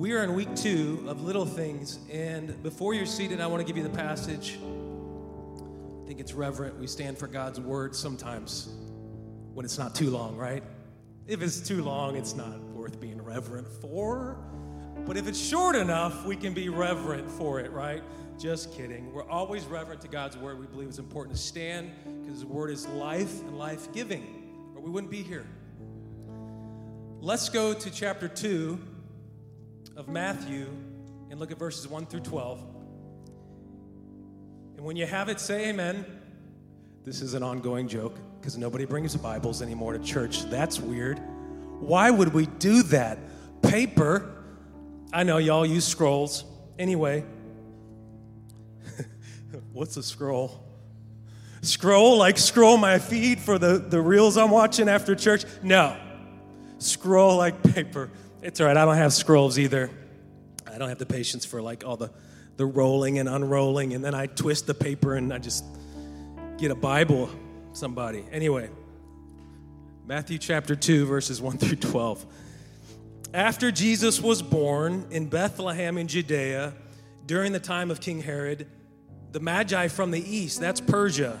We are in week two of Little Things, and before you're seated, I want to give you the passage. I think it's reverent. We stand for God's word sometimes when it's not too long, right? If it's too long, it's not worth being reverent for. But if it's short enough, we can be reverent for it, right? Just kidding. We're always reverent to God's word. We believe it's important to stand because His word is life and life giving, or we wouldn't be here. Let's go to chapter 2 of Matthew and look at verses 1 through 12. And when you have it, say amen. This is an ongoing joke because nobody brings Bibles anymore to church. That's weird. Why would we do that? Paper. I know y'all use scrolls. Anyway, what's a scroll? Scroll, like scroll my feed for the, the reels I'm watching after church? No. Scroll like paper. It's all right. I don't have scrolls either. I don't have the patience for like all the, the rolling and unrolling, and then I twist the paper and I just get a Bible, somebody. Anyway, Matthew chapter 2, verses 1 through 12. After Jesus was born in Bethlehem in Judea during the time of King Herod, the Magi from the east, that's Persia,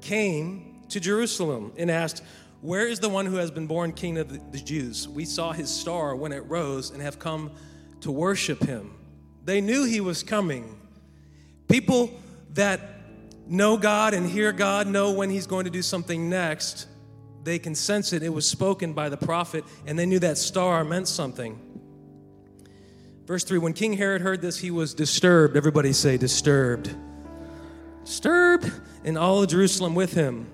came to Jerusalem and asked, where is the one who has been born king of the, Jews? We saw his star when it rose and have come to worship him. They knew he was coming. People that know God and hear God know when he's going to do something next. They can sense it. It was spoken by the prophet, and they knew that star meant something. Verse 3 When King Herod heard this, he was disturbed. Everybody say, disturbed. Disturbed, and all of Jerusalem with him.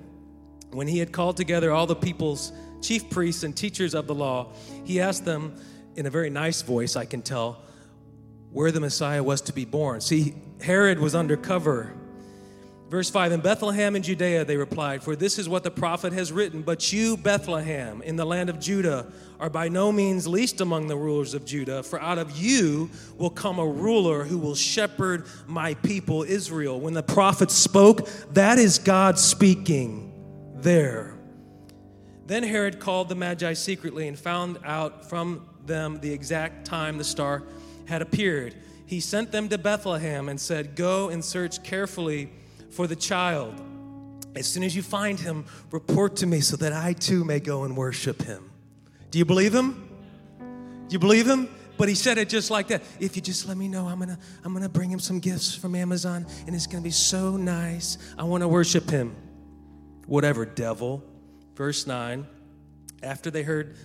When he had called together all the people's chief priests and teachers of the law, he asked them in a very nice voice, I can tell, where the Messiah was to be born. See, Herod was undercover. Verse 5 In Bethlehem in Judea, they replied, For this is what the prophet has written. But you, Bethlehem, in the land of Judah, are by no means least among the rulers of Judah, for out of you will come a ruler who will shepherd my people Israel. When the prophet spoke, that is God speaking there. Then Herod called the Magi secretly and found out from them the exact time the star had appeared. He sent them to Bethlehem and said, Go and search carefully for the child. As soon as you find him, report to me so that I too may go and worship him. Do you believe him? Do you believe him? But he said it just like that. If you just let me know, I'm gonna, I'm gonna bring him some gifts from Amazon, and it's gonna be so nice. I wanna worship him whatever, devil. Verse 9 After they heard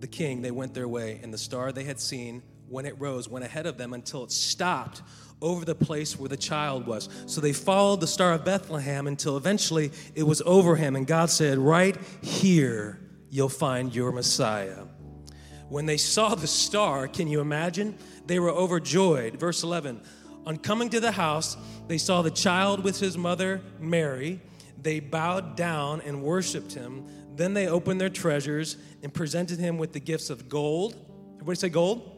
the king, they went their way, and the star they had seen, when it rose, went ahead of them until it stopped over the place where the child was. So they followed the star of Bethlehem until eventually it was over him, and God said, Right here you'll find your Messiah. When they saw the star, can you imagine? They were overjoyed. Verse 11 On coming to the house, they saw the child with his mother, Mary they bowed down and worshiped him. Then they opened their treasures and presented him with the gifts of gold. Everybody say gold?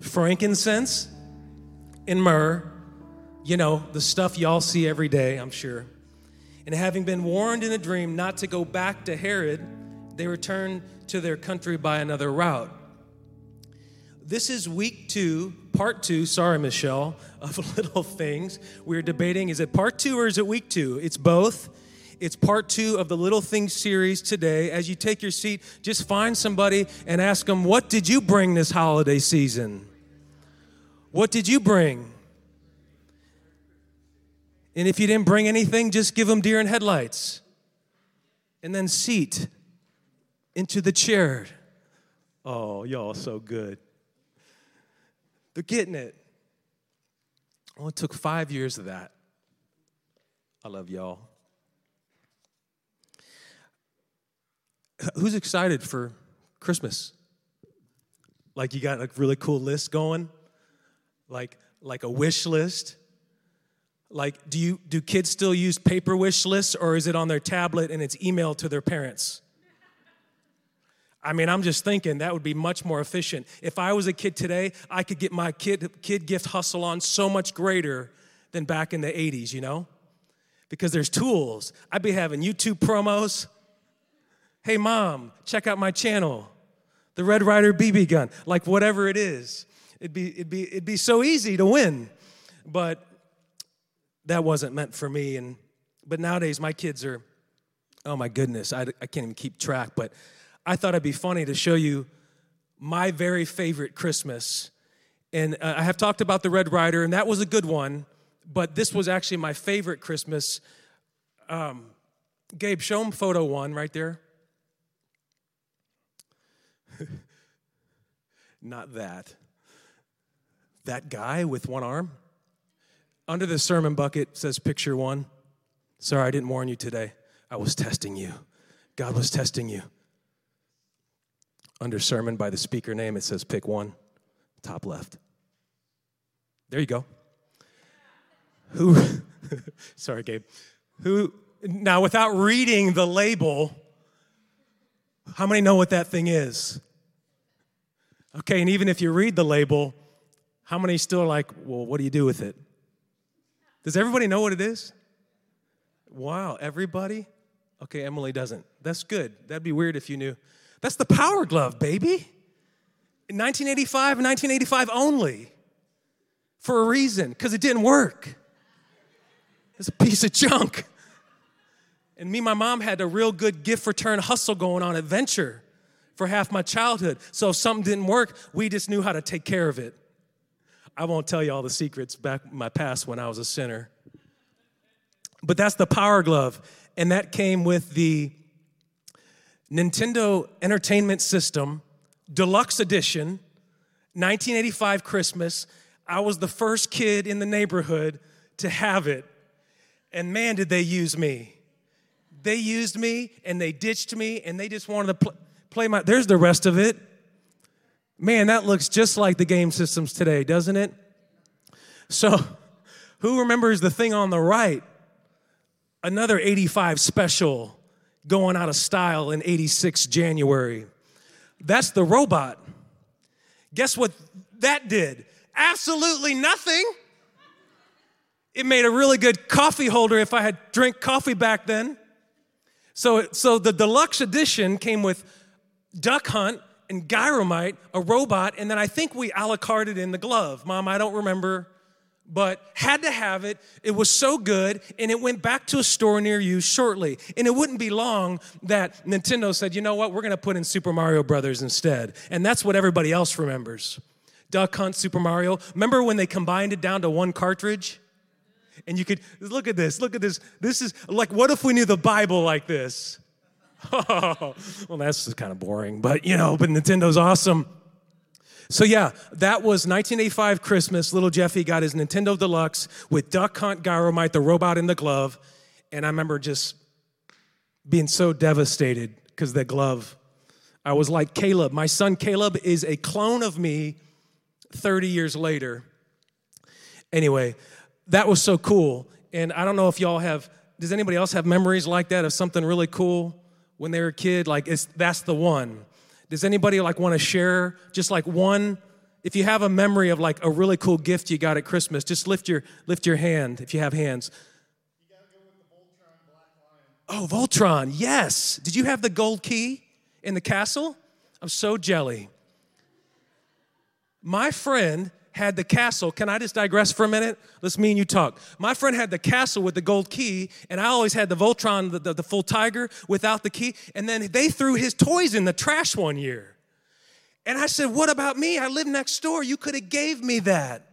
Frankincense and myrrh. You know, the stuff y'all see every day, I'm sure. And having been warned in a dream not to go back to Herod, they returned to their country by another route. This is week two, part two, sorry, Michelle, of Little Things. We're debating is it part two or is it week two? It's both. It's part two of the Little Things series today. As you take your seat, just find somebody and ask them, What did you bring this holiday season? What did you bring? And if you didn't bring anything, just give them deer in headlights. And then seat into the chair. Oh, y'all so good. They're getting it. Well, it took five years of that. I love y'all. Who's excited for Christmas? Like you got a really cool list going? Like like a wish list? Like do you do kids still use paper wish lists or is it on their tablet and it's emailed to their parents? I mean, I'm just thinking that would be much more efficient. If I was a kid today, I could get my kid kid gift hustle on so much greater than back in the 80s, you know? Because there's tools. I'd be having YouTube promos. Hey, mom, check out my channel. the Red Ryder BB gun, like whatever it is. It'd be, it'd, be, it'd be so easy to win. But that wasn't meant for me. And, but nowadays, my kids are, oh my goodness, I, I can't even keep track. But I thought it'd be funny to show you my very favorite Christmas. And uh, I have talked about the Red Ryder, and that was a good one. But this was actually my favorite Christmas. Um, Gabe, show him photo one right there. Not that. That guy with one arm. Under the sermon bucket says picture one. Sorry, I didn't warn you today. I was testing you. God was testing you. Under sermon by the speaker name, it says pick one, top left. There you go. Who, sorry, Gabe. Who, now without reading the label, how many know what that thing is? Okay, and even if you read the label, how many still are like, well, what do you do with it? Does everybody know what it is? Wow, everybody? Okay, Emily doesn't. That's good. That'd be weird if you knew. That's the power glove, baby. In 1985 and 1985 only. For a reason, because it didn't work. It's a piece of junk. And me and my mom had a real good gift return hustle going on adventure for half my childhood. So if something didn't work, we just knew how to take care of it. I won't tell you all the secrets back my past when I was a sinner. But that's the Power Glove. And that came with the Nintendo Entertainment System Deluxe Edition, 1985 Christmas. I was the first kid in the neighborhood to have it. And man, did they use me. They used me and they ditched me and they just wanted to pl- play my. There's the rest of it. Man, that looks just like the game systems today, doesn't it? So, who remembers the thing on the right? Another 85 special going out of style in 86 January. That's the robot. Guess what that did? Absolutely nothing. It made a really good coffee holder if I had drink coffee back then. So, so the deluxe edition came with Duck Hunt and Gyromite, a robot, and then I think we a la carte it in the glove. Mom, I don't remember, but had to have it. It was so good, and it went back to a store near you shortly. And it wouldn't be long that Nintendo said, you know what, we're gonna put in Super Mario Brothers instead. And that's what everybody else remembers. Duck Hunt, Super Mario. Remember when they combined it down to one cartridge? And you could look at this, look at this. This is like, what if we knew the Bible like this? Oh, well, that's kind of boring, but you know, but Nintendo's awesome. So yeah, that was 1985 Christmas. Little Jeffy got his Nintendo Deluxe with Duck Hunt Gyromite, the robot in the glove, and I remember just being so devastated because that glove. I was like Caleb. My son Caleb is a clone of me 30 years later. Anyway, that was so cool. And I don't know if y'all have, does anybody else have memories like that of something really cool? when they were a kid? Like it's that's the one. Does anybody like want to share just like one? If you have a memory of like a really cool gift you got at christmas just lift your lift your hand if you have hands. You oh voltron yes. Did you have the gold key in the castle? I'm so jelly. My friend had the castle. Can I just digress for a minute? Let's me and you talk. My friend had the castle with the gold key, and I always had the Voltron, the, the, the full tiger, without the key. And then they threw his toys in the trash one year. And I said, What about me? I live next door. You could have gave me that.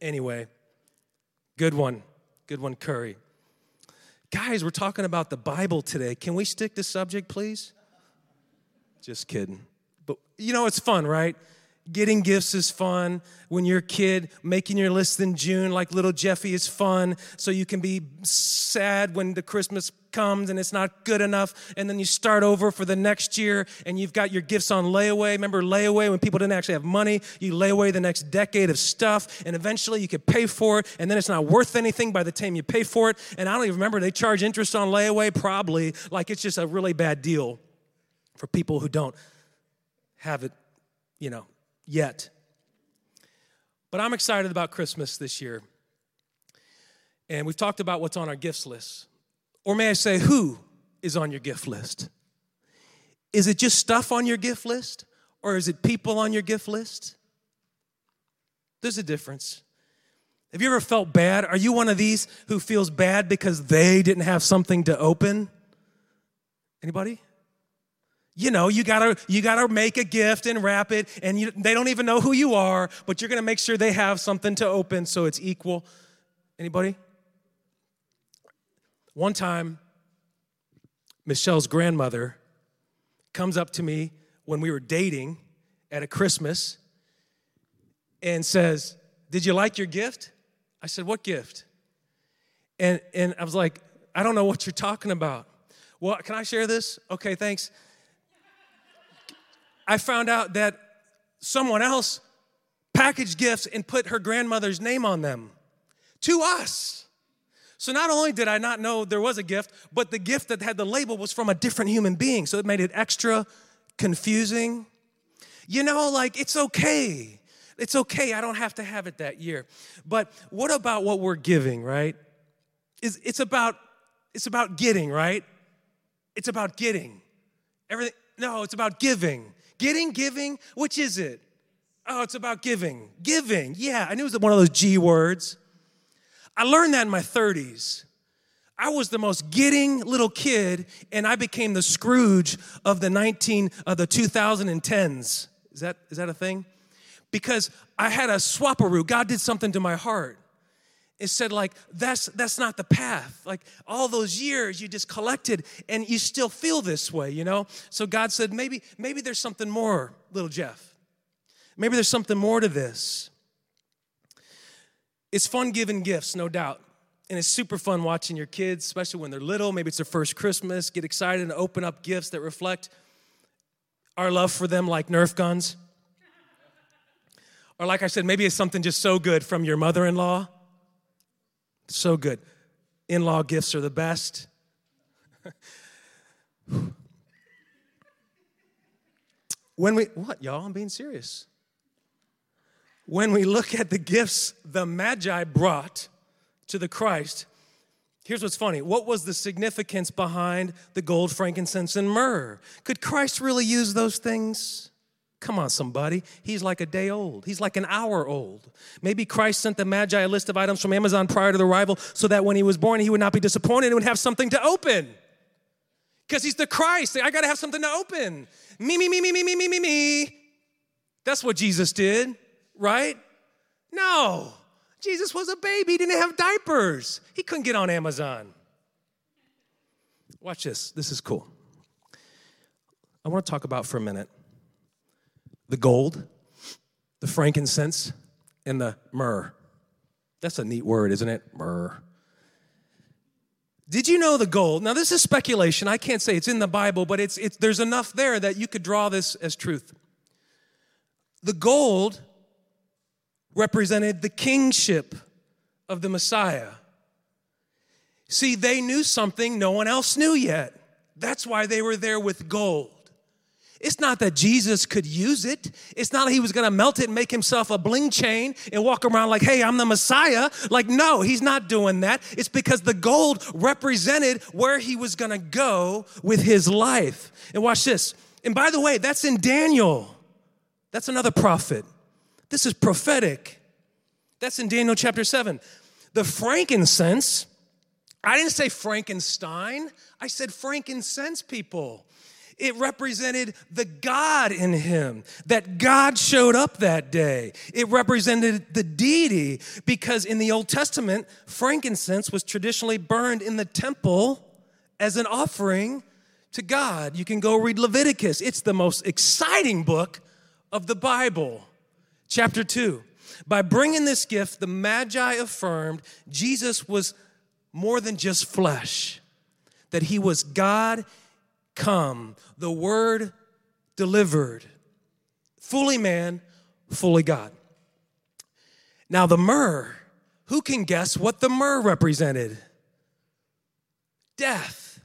Anyway, good one. Good one, Curry. Guys, we're talking about the Bible today. Can we stick to subject, please? Just kidding. But you know, it's fun, right? Getting gifts is fun. When you're a kid, making your list in June, like little Jeffy, is fun. So you can be sad when the Christmas comes and it's not good enough. And then you start over for the next year and you've got your gifts on layaway. Remember layaway when people didn't actually have money? You lay away the next decade of stuff and eventually you could pay for it. And then it's not worth anything by the time you pay for it. And I don't even remember they charge interest on layaway, probably. Like it's just a really bad deal for people who don't have it, you know, yet. But I'm excited about Christmas this year. And we've talked about what's on our gifts list. Or may I say, who is on your gift list? Is it just stuff on your gift list? Or is it people on your gift list? There's a difference. Have you ever felt bad? Are you one of these who feels bad because they didn't have something to open? Anybody? You know, you gotta you gotta make a gift and wrap it, and you, they don't even know who you are, but you're gonna make sure they have something to open so it's equal. Anybody? One time, Michelle's grandmother comes up to me when we were dating at a Christmas and says, Did you like your gift? I said, What gift? And, and I was like, I don't know what you're talking about. Well, can I share this? Okay, thanks. I found out that someone else packaged gifts and put her grandmother's name on them to us. So not only did I not know there was a gift, but the gift that had the label was from a different human being. So it made it extra confusing. You know, like it's okay. It's okay. I don't have to have it that year. But what about what we're giving, right? It's, it's about it's about getting, right? It's about getting. Everything no, it's about giving. Getting, giving, which is it? Oh, it's about giving. Giving. Yeah, I knew it was one of those G words. I learned that in my 30s. I was the most getting little kid, and I became the Scrooge of the 19 of the 2010s. Is that is that a thing? Because I had a swaparoo. God did something to my heart. It said like that's that's not the path. Like all those years you just collected and you still feel this way, you know? So God said maybe maybe there's something more, little Jeff. Maybe there's something more to this. It's fun giving gifts, no doubt. And it's super fun watching your kids, especially when they're little. Maybe it's their first Christmas. Get excited and open up gifts that reflect our love for them, like Nerf guns. Or, like I said, maybe it's something just so good from your mother in law. So good. In law gifts are the best. when we, what, y'all? I'm being serious when we look at the gifts the Magi brought to the Christ, here's what's funny. What was the significance behind the gold, frankincense, and myrrh? Could Christ really use those things? Come on, somebody. He's like a day old. He's like an hour old. Maybe Christ sent the Magi a list of items from Amazon prior to the arrival so that when he was born, he would not be disappointed and would have something to open. Because he's the Christ. I got to have something to open. Me, me, me, me, me, me, me, me, me. That's what Jesus did right? No. Jesus was a baby, he didn't have diapers. He couldn't get on Amazon. Watch this. This is cool. I want to talk about for a minute the gold, the frankincense, and the myrrh. That's a neat word, isn't it? Myrrh. Did you know the gold? Now, this is speculation. I can't say it's in the Bible, but it's, it's, there's enough there that you could draw this as truth. The gold represented the kingship of the Messiah. See, they knew something no one else knew yet. That's why they were there with gold. It's not that Jesus could use it. It's not that he was gonna melt it and make himself a bling chain and walk around like, hey, I'm the Messiah. Like, no, he's not doing that. It's because the gold represented where he was gonna go with his life. And watch this. And by the way, that's in Daniel. That's another prophet. This is prophetic. That's in Daniel chapter 7. The frankincense, I didn't say Frankenstein, I said frankincense people. It represented the God in him, that God showed up that day. It represented the deity because in the Old Testament, frankincense was traditionally burned in the temple as an offering to God. You can go read Leviticus, it's the most exciting book of the Bible. Chapter 2. By bringing this gift, the Magi affirmed Jesus was more than just flesh, that he was God come, the Word delivered, fully man, fully God. Now, the myrrh, who can guess what the myrrh represented? Death.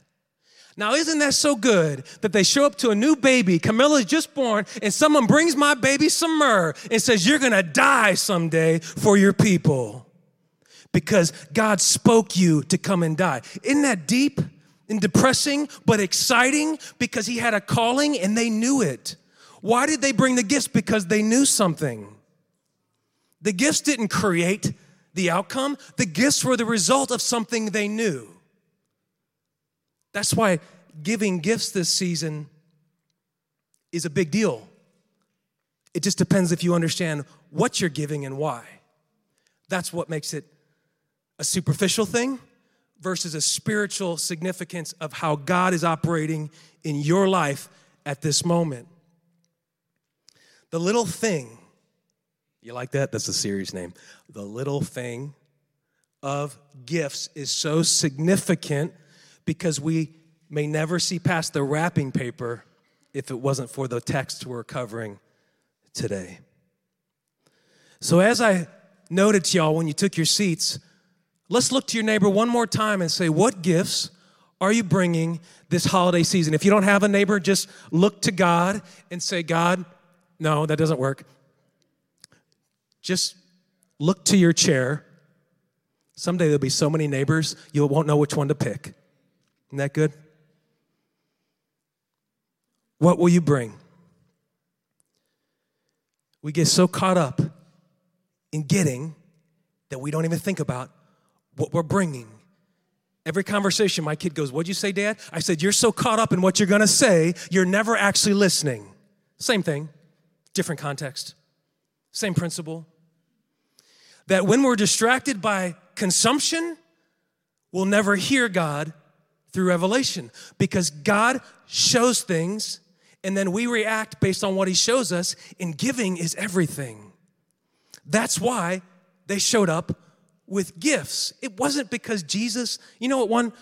Now, isn't that so good that they show up to a new baby? Camilla's just born, and someone brings my baby some myrrh and says, You're gonna die someday for your people because God spoke you to come and die. Isn't that deep and depressing, but exciting because He had a calling and they knew it? Why did they bring the gifts? Because they knew something. The gifts didn't create the outcome, the gifts were the result of something they knew. That's why giving gifts this season is a big deal. It just depends if you understand what you're giving and why. That's what makes it a superficial thing versus a spiritual significance of how God is operating in your life at this moment. The little thing, you like that? That's a series name. The little thing of gifts is so significant because we may never see past the wrapping paper if it wasn't for the text we're covering today. So, as I noted to y'all when you took your seats, let's look to your neighbor one more time and say, What gifts are you bringing this holiday season? If you don't have a neighbor, just look to God and say, God, no, that doesn't work. Just look to your chair. Someday there'll be so many neighbors, you won't know which one to pick. Isn't that good? What will you bring? We get so caught up in getting that we don't even think about what we're bringing. Every conversation, my kid goes, What'd you say, Dad? I said, You're so caught up in what you're gonna say, you're never actually listening. Same thing, different context, same principle. That when we're distracted by consumption, we'll never hear God through revelation because God shows things and then we react based on what He shows us, and giving is everything. That's why they showed up with gifts. It wasn't because Jesus, you know what one,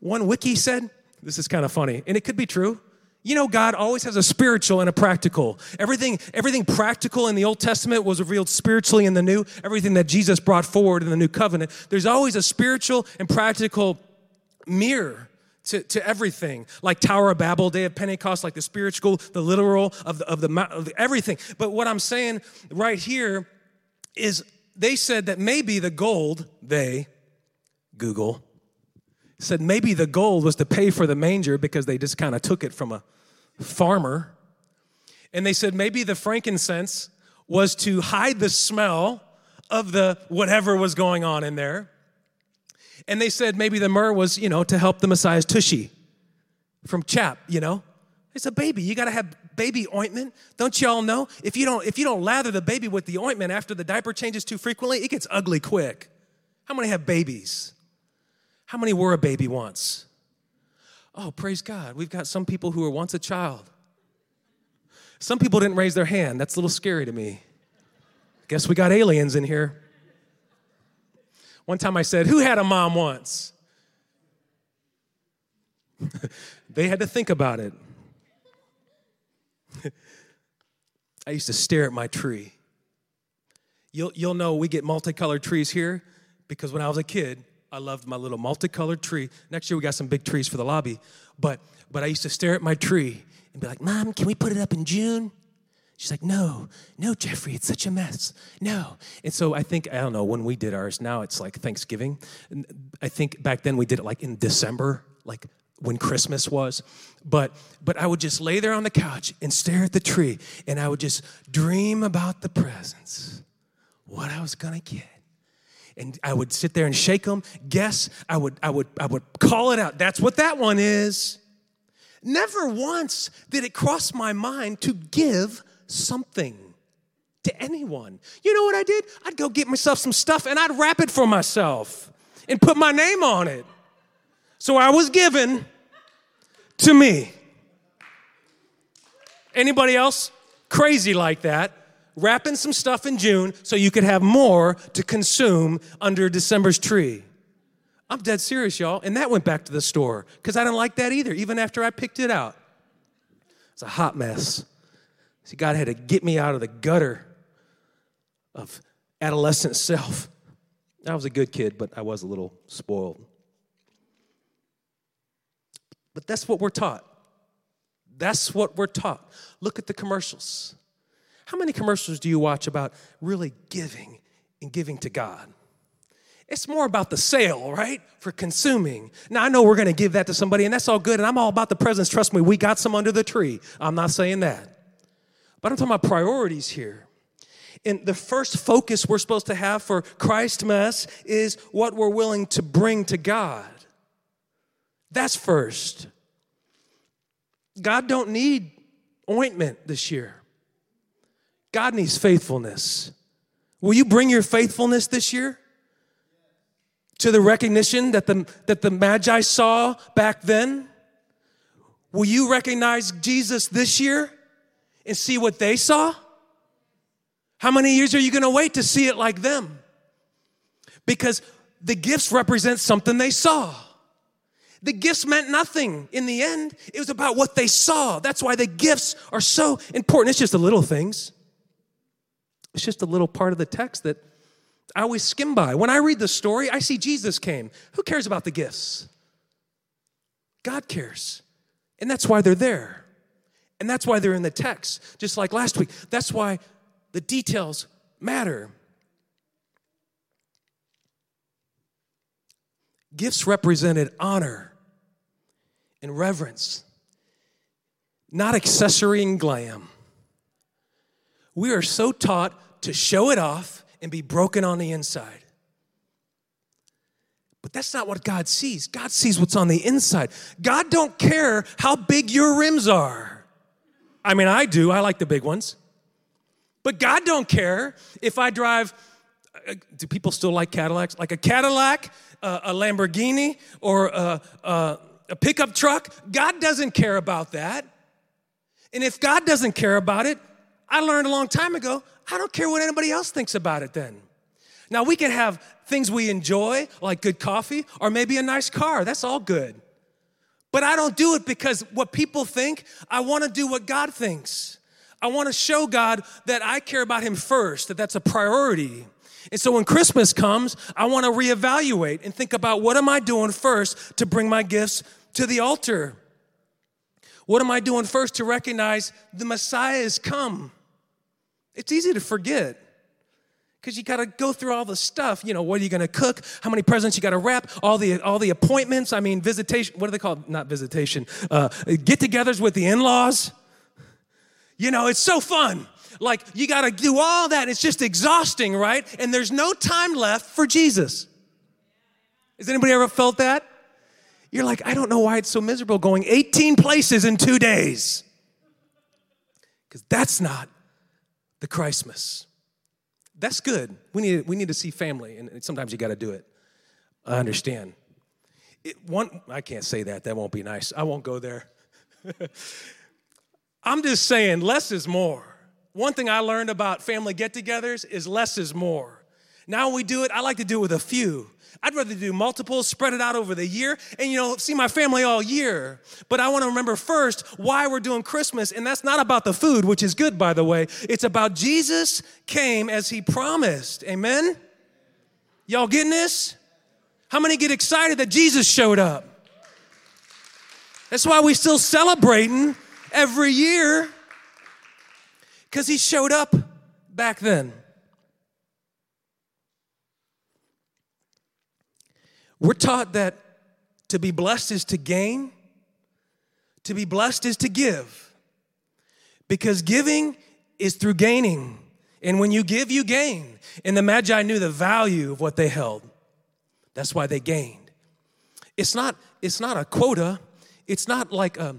one wiki said? This is kind of funny, and it could be true. You know, God always has a spiritual and a practical. Everything, everything practical in the Old Testament was revealed spiritually in the New. Everything that Jesus brought forward in the New Covenant, there's always a spiritual and practical mirror to, to everything, like Tower of Babel, Day of Pentecost, like the spiritual, the literal of the, of the of everything. But what I'm saying right here is they said that maybe the gold, they, Google, said maybe the gold was to pay for the manger because they just kind of took it from a farmer. And they said maybe the frankincense was to hide the smell of the whatever was going on in there. And they said maybe the myrrh was, you know, to help the Messiah's tushy from chap, you know. It's a baby. You got to have baby ointment. Don't y'all know? If you don't if you don't lather the baby with the ointment after the diaper changes too frequently, it gets ugly quick. How many have babies? How many were a baby once? Oh, praise God. We've got some people who were once a child. Some people didn't raise their hand. That's a little scary to me. Guess we got aliens in here. One time I said, Who had a mom once? they had to think about it. I used to stare at my tree. You'll, you'll know we get multicolored trees here because when I was a kid, I loved my little multicolored tree. Next year, we got some big trees for the lobby. But, but I used to stare at my tree and be like, Mom, can we put it up in June? She's like, No, no, Jeffrey, it's such a mess. No. And so I think, I don't know, when we did ours, now it's like Thanksgiving. I think back then we did it like in December, like when Christmas was. But but I would just lay there on the couch and stare at the tree and I would just dream about the presents, what I was gonna get. And I would sit there and shake them, guess, I would I would I would call it out. That's what that one is. Never once did it cross my mind to give something to anyone. You know what I did? I'd go get myself some stuff and I'd wrap it for myself and put my name on it. So I was given to me. Anybody else crazy like that? Wrapping some stuff in June so you could have more to consume under December's tree. I'm dead serious, y'all. And that went back to the store because I didn't like that either, even after I picked it out. It's a hot mess. See, God had to get me out of the gutter of adolescent self. I was a good kid, but I was a little spoiled. But that's what we're taught. That's what we're taught. Look at the commercials. How many commercials do you watch about really giving and giving to God? It's more about the sale, right? For consuming. Now, I know we're going to give that to somebody, and that's all good, and I'm all about the presents. Trust me, we got some under the tree. I'm not saying that. But I'm talking about priorities here. And the first focus we're supposed to have for Christmas is what we're willing to bring to God. That's first. God don't need ointment this year. God needs faithfulness. Will you bring your faithfulness this year? To the recognition that the, that the Magi saw back then? Will you recognize Jesus this year and see what they saw? How many years are you gonna wait to see it like them? Because the gifts represent something they saw. The gifts meant nothing in the end. It was about what they saw. That's why the gifts are so important. It's just the little things. It's just a little part of the text that I always skim by. When I read the story, I see Jesus came. Who cares about the gifts? God cares. And that's why they're there. And that's why they're in the text, just like last week. That's why the details matter. Gifts represented honor and reverence, not accessory and glam. We are so taught to show it off and be broken on the inside. But that's not what God sees. God sees what's on the inside. God don't care how big your rims are. I mean, I do. I like the big ones. But God don't care if I drive uh, do people still like Cadillacs? Like a Cadillac, uh, a Lamborghini, or a, a, a pickup truck? God doesn't care about that. And if God doesn't care about it, I learned a long time ago, I don't care what anybody else thinks about it then. Now, we can have things we enjoy, like good coffee, or maybe a nice car. That's all good. But I don't do it because what people think, I wanna do what God thinks. I wanna show God that I care about Him first, that that's a priority. And so when Christmas comes, I wanna reevaluate and think about what am I doing first to bring my gifts to the altar? What am I doing first to recognize the Messiah has come? It's easy to forget because you got to go through all the stuff. You know, what are you going to cook? How many presents you got to wrap? All the all the appointments. I mean, visitation. What are they called? Not visitation. Uh, get-togethers with the in-laws. You know, it's so fun. Like you got to do all that. It's just exhausting, right? And there's no time left for Jesus. Has anybody ever felt that? You're like, I don't know why it's so miserable going 18 places in two days. Because that's not the Christmas. That's good. We need, we need to see family, and sometimes you got to do it. I understand. It, one, I can't say that. That won't be nice. I won't go there. I'm just saying, less is more. One thing I learned about family get togethers is less is more. Now we do it, I like to do it with a few. I'd rather do multiples, spread it out over the year, and you know, see my family all year. But I want to remember first why we're doing Christmas, and that's not about the food, which is good, by the way. It's about Jesus came as he promised. Amen? Y'all getting this? How many get excited that Jesus showed up? That's why we still celebrating every year because he showed up back then. We're taught that to be blessed is to gain, to be blessed is to give. Because giving is through gaining. And when you give, you gain. And the Magi knew the value of what they held. That's why they gained. It's not, it's not a quota, it's not like a,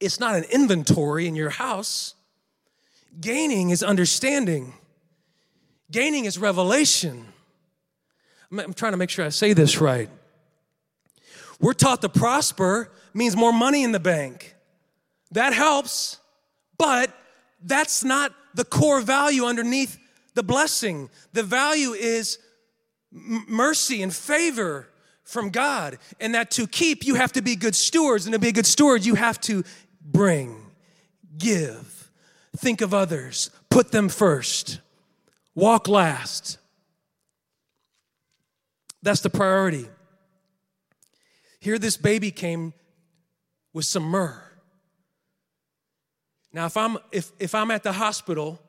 it's not an inventory in your house. Gaining is understanding. Gaining is revelation. I'm trying to make sure I say this right. We're taught to prosper means more money in the bank. That helps, but that's not the core value underneath the blessing. The value is mercy and favor from God, and that to keep, you have to be good stewards, and to be a good steward, you have to bring, give, think of others, put them first, walk last. That's the priority. Here, this baby came with some myrrh. Now, if I'm if if I'm at the hospital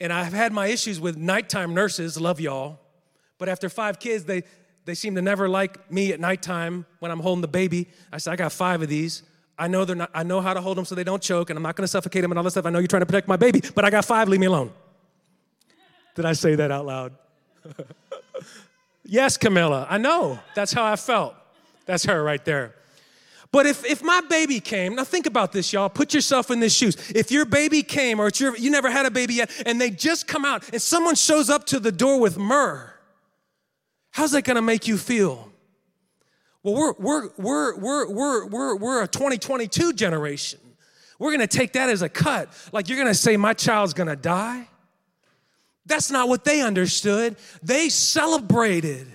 and I've had my issues with nighttime nurses, love y'all, but after five kids, they they seem to never like me at nighttime when I'm holding the baby. I said, I got five of these. I know they're not, I know how to hold them so they don't choke, and I'm not gonna suffocate them and all this stuff. I know you're trying to protect my baby, but I got five, leave me alone. Did I say that out loud? yes, Camilla, I know. That's how I felt. That's her right there. But if, if my baby came, now think about this, y'all. Put yourself in this shoes. If your baby came, or your, you never had a baby yet, and they just come out, and someone shows up to the door with myrrh, how's that gonna make you feel? Well, we're, we're, we're, we're, we're, we're, we're a 2022 generation. We're gonna take that as a cut. Like you're gonna say, my child's gonna die? That's not what they understood. They celebrated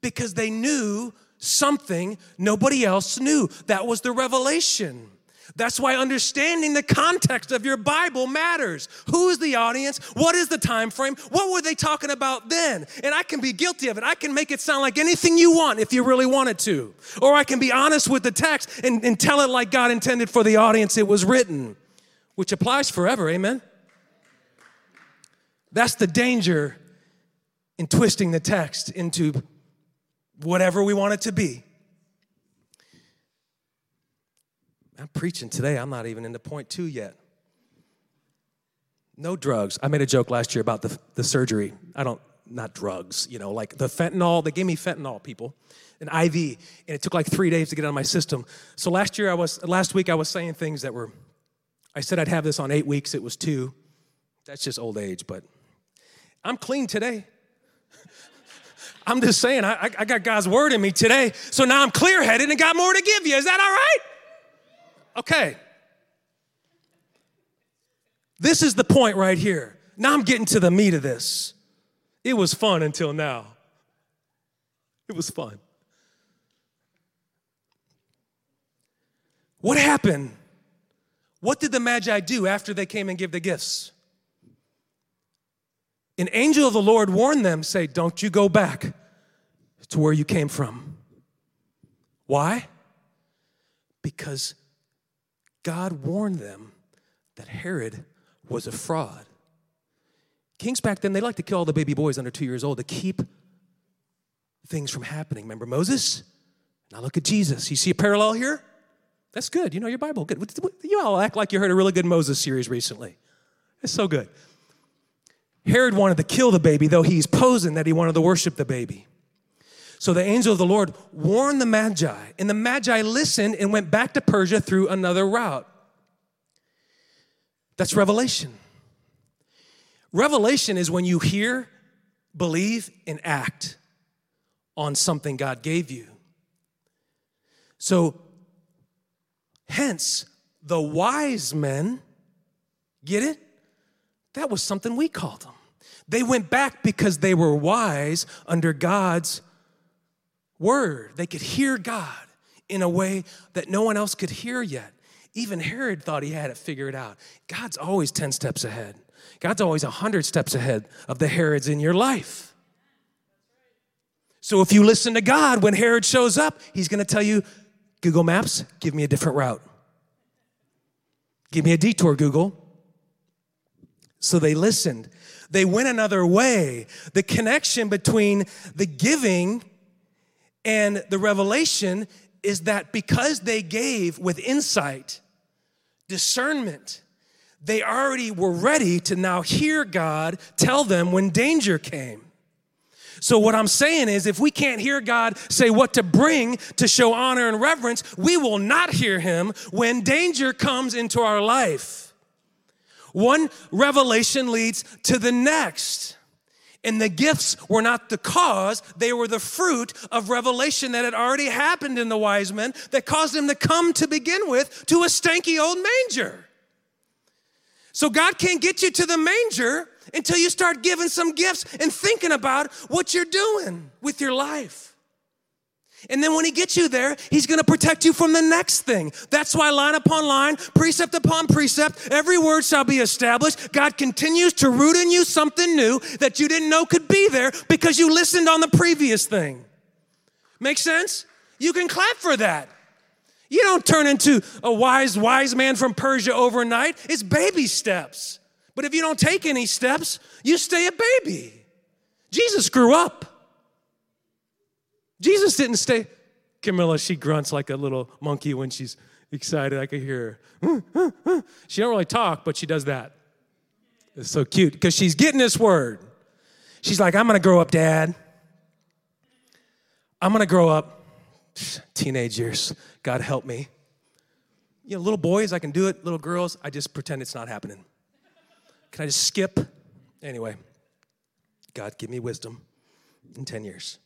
because they knew something nobody else knew. That was the revelation. That's why understanding the context of your Bible matters. Who is the audience? What is the time frame? What were they talking about then? And I can be guilty of it. I can make it sound like anything you want if you really wanted to. Or I can be honest with the text and, and tell it like God intended for the audience it was written, which applies forever. Amen. That's the danger in twisting the text into whatever we want it to be. I'm preaching today. I'm not even into point two yet. No drugs. I made a joke last year about the, the surgery. I don't, not drugs, you know, like the fentanyl. They gave me fentanyl, people, an IV, and it took like three days to get out of my system. So last year, I was, last week, I was saying things that were, I said I'd have this on eight weeks. It was two. That's just old age, but I'm clean today. I'm just saying, I, I got God's word in me today. So now I'm clear headed and got more to give you. Is that all right? Okay. This is the point right here. Now I'm getting to the meat of this. It was fun until now. It was fun. What happened? What did the Magi do after they came and gave the gifts? An angel of the Lord warned them, say, Don't you go back to where you came from. Why? Because God warned them that Herod was a fraud. Kings back then, they like to kill all the baby boys under two years old to keep things from happening. Remember Moses? Now look at Jesus. You see a parallel here? That's good. You know your Bible. Good. You all act like you heard a really good Moses series recently. It's so good. Herod wanted to kill the baby, though he's posing that he wanted to worship the baby. So the angel of the Lord warned the Magi, and the Magi listened and went back to Persia through another route. That's revelation. Revelation is when you hear, believe, and act on something God gave you. So, hence, the wise men, get it? That was something we called them. They went back because they were wise under God's word. They could hear God in a way that no one else could hear yet. Even Herod thought he had it figured out. God's always 10 steps ahead. God's always 100 steps ahead of the Herods in your life. So if you listen to God when Herod shows up, he's going to tell you, Google Maps, give me a different route. Give me a detour, Google. So they listened. They went another way. The connection between the giving and the revelation is that because they gave with insight, discernment, they already were ready to now hear God tell them when danger came. So, what I'm saying is, if we can't hear God say what to bring to show honor and reverence, we will not hear Him when danger comes into our life. One revelation leads to the next. And the gifts were not the cause, they were the fruit of revelation that had already happened in the wise men that caused them to come to begin with to a stanky old manger. So God can't get you to the manger until you start giving some gifts and thinking about what you're doing with your life. And then when he gets you there, he's going to protect you from the next thing. That's why line upon line, precept upon precept, every word shall be established. God continues to root in you something new that you didn't know could be there because you listened on the previous thing. Make sense? You can clap for that. You don't turn into a wise, wise man from Persia overnight. It's baby steps. But if you don't take any steps, you stay a baby. Jesus grew up. Jesus didn't stay. Camilla, she grunts like a little monkey when she's excited. I could hear her. she don't really talk, but she does that. It's so cute because she's getting this word. She's like, I'm gonna grow up, Dad. I'm gonna grow up. Teenage years. God help me. You know, little boys, I can do it. Little girls, I just pretend it's not happening. Can I just skip? Anyway, God, give me wisdom in 10 years.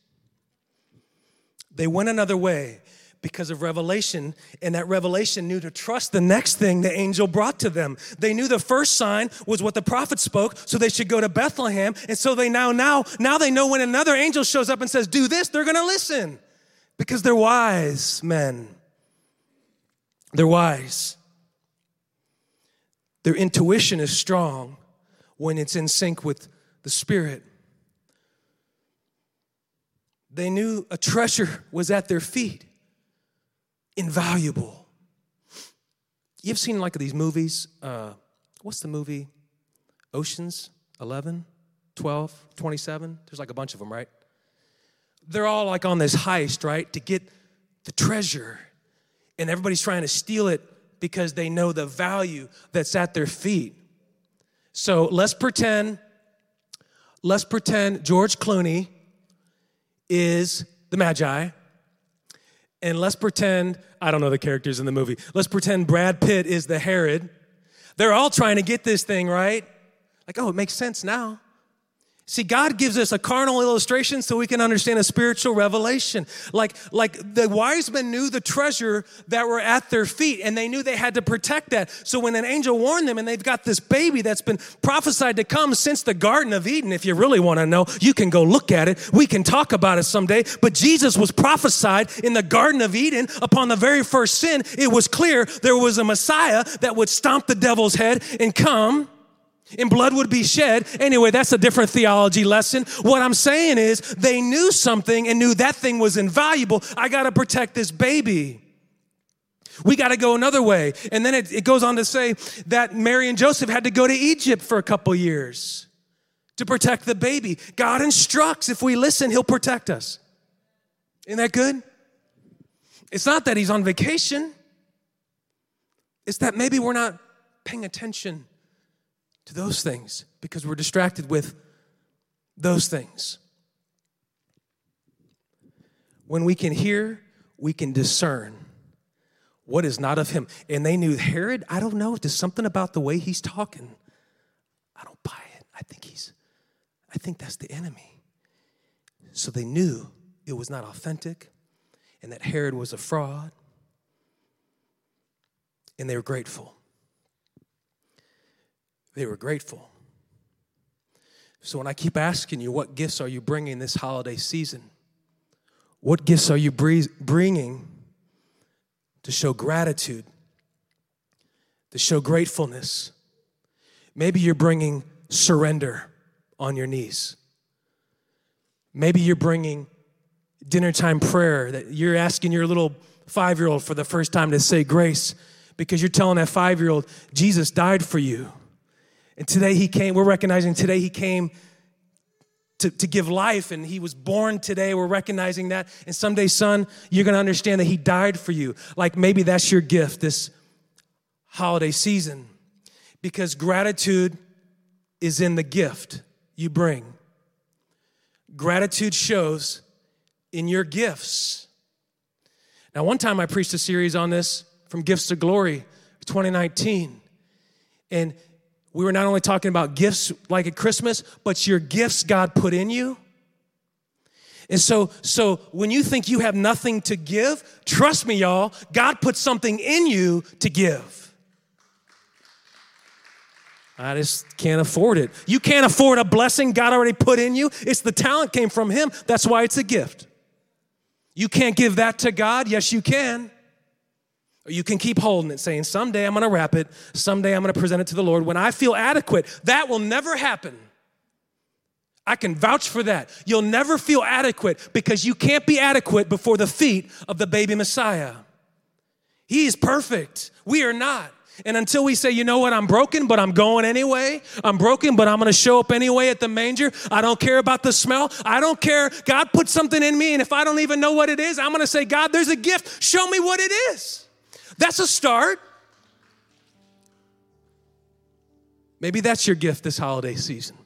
They went another way because of revelation, and that revelation knew to trust the next thing the angel brought to them. They knew the first sign was what the prophet spoke, so they should go to Bethlehem. And so they now, now, now they know when another angel shows up and says, Do this, they're gonna listen because they're wise men. They're wise. Their intuition is strong when it's in sync with the Spirit. They knew a treasure was at their feet, invaluable. You've seen like these movies. Uh, what's the movie? Oceans 11, 12, 27. There's like a bunch of them, right? They're all like on this heist, right? To get the treasure. And everybody's trying to steal it because they know the value that's at their feet. So let's pretend, let's pretend George Clooney is the Magi. And let's pretend, I don't know the characters in the movie, let's pretend Brad Pitt is the Herod. They're all trying to get this thing, right? Like, oh, it makes sense now. See, God gives us a carnal illustration so we can understand a spiritual revelation. Like, like the wise men knew the treasure that were at their feet and they knew they had to protect that. So when an angel warned them and they've got this baby that's been prophesied to come since the Garden of Eden, if you really want to know, you can go look at it. We can talk about it someday. But Jesus was prophesied in the Garden of Eden upon the very first sin. It was clear there was a Messiah that would stomp the devil's head and come and blood would be shed. Anyway, that's a different theology lesson. What I'm saying is they knew something and knew that thing was invaluable. I got to protect this baby. We got to go another way. And then it, it, goes on to say that Mary and Joseph had to go to Egypt for a couple years to protect the baby. God instructs if we listen, He'll protect us. Isn't that good? It's not that He's on vacation, it's that maybe we're not paying attention to those things because we're distracted with those things. When we can hear, we can discern what is not of him. And they knew Herod, I don't know, there's something about the way he's talking. I don't buy it. I think he's, I think that's the enemy. So they knew it was not authentic and that Herod was a fraud. And they were grateful. They were grateful. So when I keep asking you, what gifts are you bringing this holiday season? What gifts are you bringing to show gratitude, to show gratefulness? Maybe you're bringing surrender on your knees. Maybe you're bringing dinner time prayer that you're asking your little five year old for the first time to say grace because you're telling that five year old, Jesus died for you. And today he came, we're recognizing today he came to, to give life and he was born today. We're recognizing that. And someday, son, you're going to understand that he died for you. Like maybe that's your gift this holiday season because gratitude is in the gift you bring. Gratitude shows in your gifts. Now, one time I preached a series on this from Gifts to Glory 2019. And we were not only talking about gifts like at Christmas, but your gifts God put in you. And so, so when you think you have nothing to give, trust me, y'all, God put something in you to give. I just can't afford it. You can't afford a blessing God already put in you. It's the talent came from Him. That's why it's a gift. You can't give that to God. Yes, you can. You can keep holding it, saying, Someday I'm gonna wrap it, someday I'm gonna present it to the Lord. When I feel adequate, that will never happen. I can vouch for that. You'll never feel adequate because you can't be adequate before the feet of the baby Messiah. He is perfect. We are not. And until we say, you know what, I'm broken, but I'm going anyway. I'm broken, but I'm going to show up anyway at the manger. I don't care about the smell. I don't care. God put something in me, and if I don't even know what it is, I'm going to say, God, there's a gift. Show me what it is. That's a start. Maybe that's your gift this holiday season.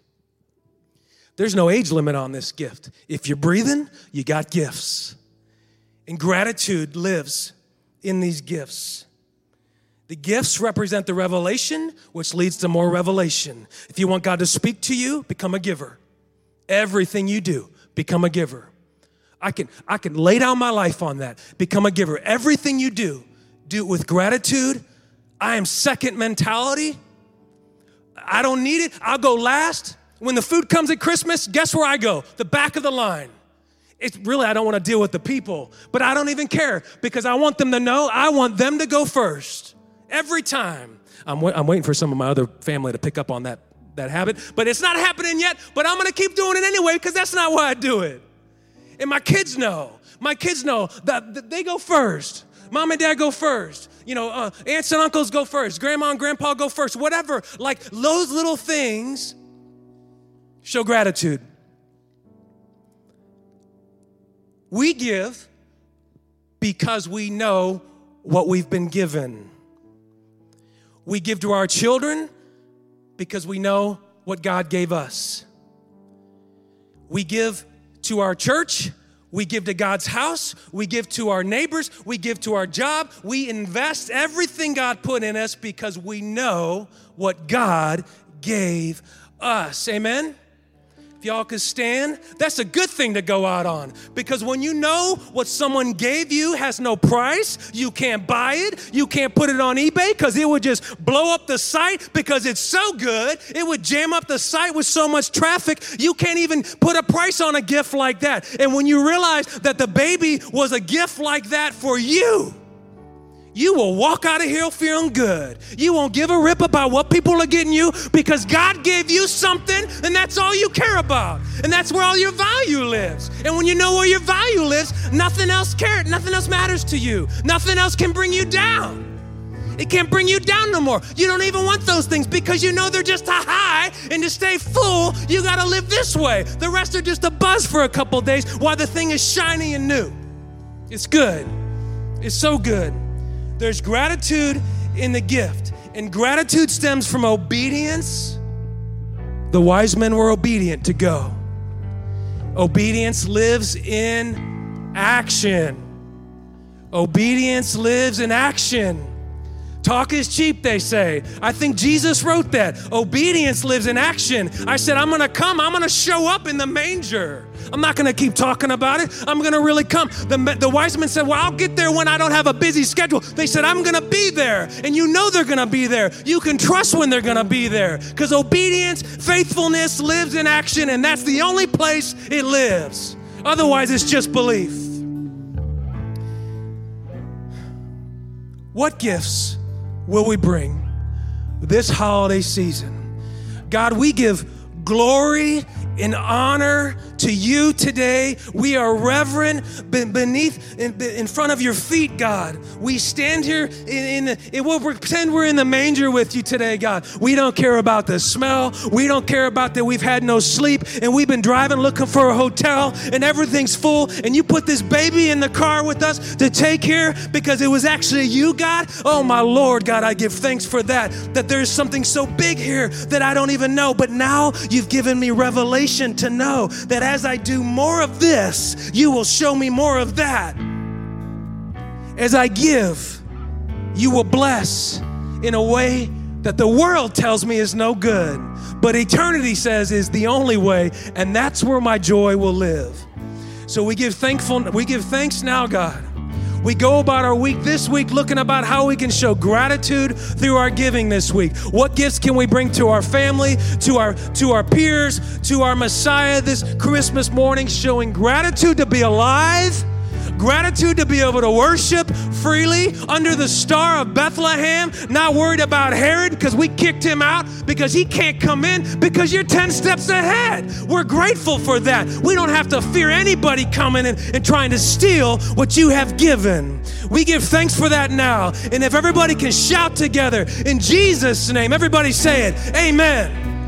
There's no age limit on this gift. If you're breathing, you got gifts. And gratitude lives in these gifts. The gifts represent the revelation, which leads to more revelation. If you want God to speak to you, become a giver. Everything you do, become a giver. I can, I can lay down my life on that. Become a giver. Everything you do, do it with gratitude. I am second mentality. I don't need it. I'll go last. When the food comes at Christmas, guess where I go? The back of the line. It's really, I don't want to deal with the people, but I don't even care because I want them to know I want them to go first every time. I'm, I'm waiting for some of my other family to pick up on that, that habit, but it's not happening yet, but I'm going to keep doing it anyway because that's not why I do it. And my kids know. My kids know that they go first. Mom and dad go first. You know, uh, aunts and uncles go first. Grandma and grandpa go first. Whatever. Like those little things show gratitude. We give because we know what we've been given. We give to our children because we know what God gave us. We give to our church. We give to God's house. We give to our neighbors. We give to our job. We invest everything God put in us because we know what God gave us. Amen? If y'all could stand, that's a good thing to go out on because when you know what someone gave you has no price, you can't buy it, you can't put it on eBay because it would just blow up the site because it's so good. It would jam up the site with so much traffic, you can't even put a price on a gift like that. And when you realize that the baby was a gift like that for you, you will walk out of here feeling good. You won't give a rip about what people are getting you because God gave you something and that's all you care about. And that's where all your value lives. And when you know where your value lives, nothing else cares, nothing else matters to you. Nothing else can bring you down. It can't bring you down no more. You don't even want those things because you know they're just a high, and to stay full, you got to live this way. The rest are just a buzz for a couple days while the thing is shiny and new. It's good. It's so good. There's gratitude in the gift, and gratitude stems from obedience. The wise men were obedient to go. Obedience lives in action. Obedience lives in action. Talk is cheap, they say. I think Jesus wrote that. Obedience lives in action. I said, I'm gonna come, I'm gonna show up in the manger. I'm not gonna keep talking about it. I'm gonna really come. The, the wise men said, Well, I'll get there when I don't have a busy schedule. They said, I'm gonna be there. And you know they're gonna be there. You can trust when they're gonna be there. Because obedience, faithfulness lives in action, and that's the only place it lives. Otherwise, it's just belief. What gifts will we bring this holiday season? God, we give glory and honor to you today. We are reverent beneath, in, front of your feet, God. We stand here in, in, in, we'll pretend we're in the manger with you today, God. We don't care about the smell. We don't care about that we've had no sleep and we've been driving looking for a hotel and everything's full. And you put this baby in the car with us to take here because it was actually you, God. Oh, my Lord, God, I give thanks for that. That there's something so big here that I don't even know. But now you've given me revelation to know that as I do more of this, you will show me more of that. As I give, you will bless in a way that the world tells me is no good, but eternity says is the only way, and that's where my joy will live. So we give thankful we give thanks now, God we go about our week this week looking about how we can show gratitude through our giving this week. What gifts can we bring to our family, to our to our peers, to our Messiah this Christmas morning showing gratitude to be alive Gratitude to be able to worship freely under the star of Bethlehem, not worried about Herod because we kicked him out because he can't come in because you're 10 steps ahead. We're grateful for that. We don't have to fear anybody coming in and trying to steal what you have given. We give thanks for that now. And if everybody can shout together in Jesus' name, everybody say it. Amen.